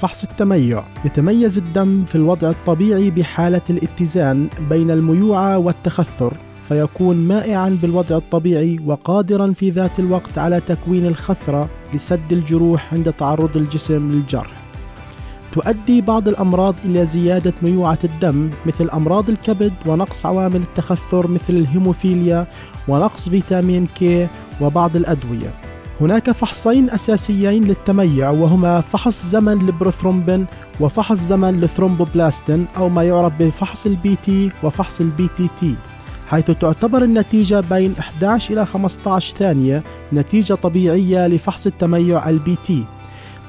فحص التميع يتميز الدم في الوضع الطبيعي بحالة الاتزان بين الميوعة والتخثر فيكون مائعا بالوضع الطبيعي وقادرا في ذات الوقت على تكوين الخثرة لسد الجروح عند تعرض الجسم للجرح. تؤدي بعض الأمراض إلى زيادة ميوعة الدم مثل أمراض الكبد ونقص عوامل التخثر مثل الهيموفيليا ونقص فيتامين كي وبعض الأدوية. هناك فحصين أساسيين للتميع وهما فحص زمن البروثرومبين وفحص زمن الثرومبوبلاستين أو ما يعرف بفحص ال PT وفحص ال PTT حيث تعتبر النتيجة بين 11 إلى 15 ثانية نتيجة طبيعية لفحص التميع ال PT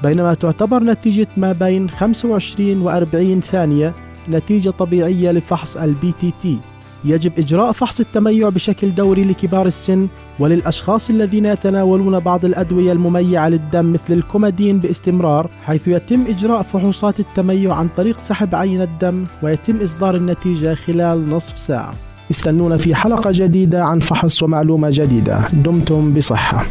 بينما تعتبر نتيجة ما بين 25 و 40 ثانية نتيجة طبيعية لفحص ال PTT يجب إجراء فحص التميع بشكل دوري لكبار السن وللأشخاص الذين يتناولون بعض الأدوية المميعة للدم مثل الكومادين باستمرار حيث يتم إجراء فحوصات التميع عن طريق سحب عينة الدم ويتم إصدار النتيجة خلال نصف ساعة. استنونا في حلقة جديدة عن فحص ومعلومة جديدة. دمتم بصحة.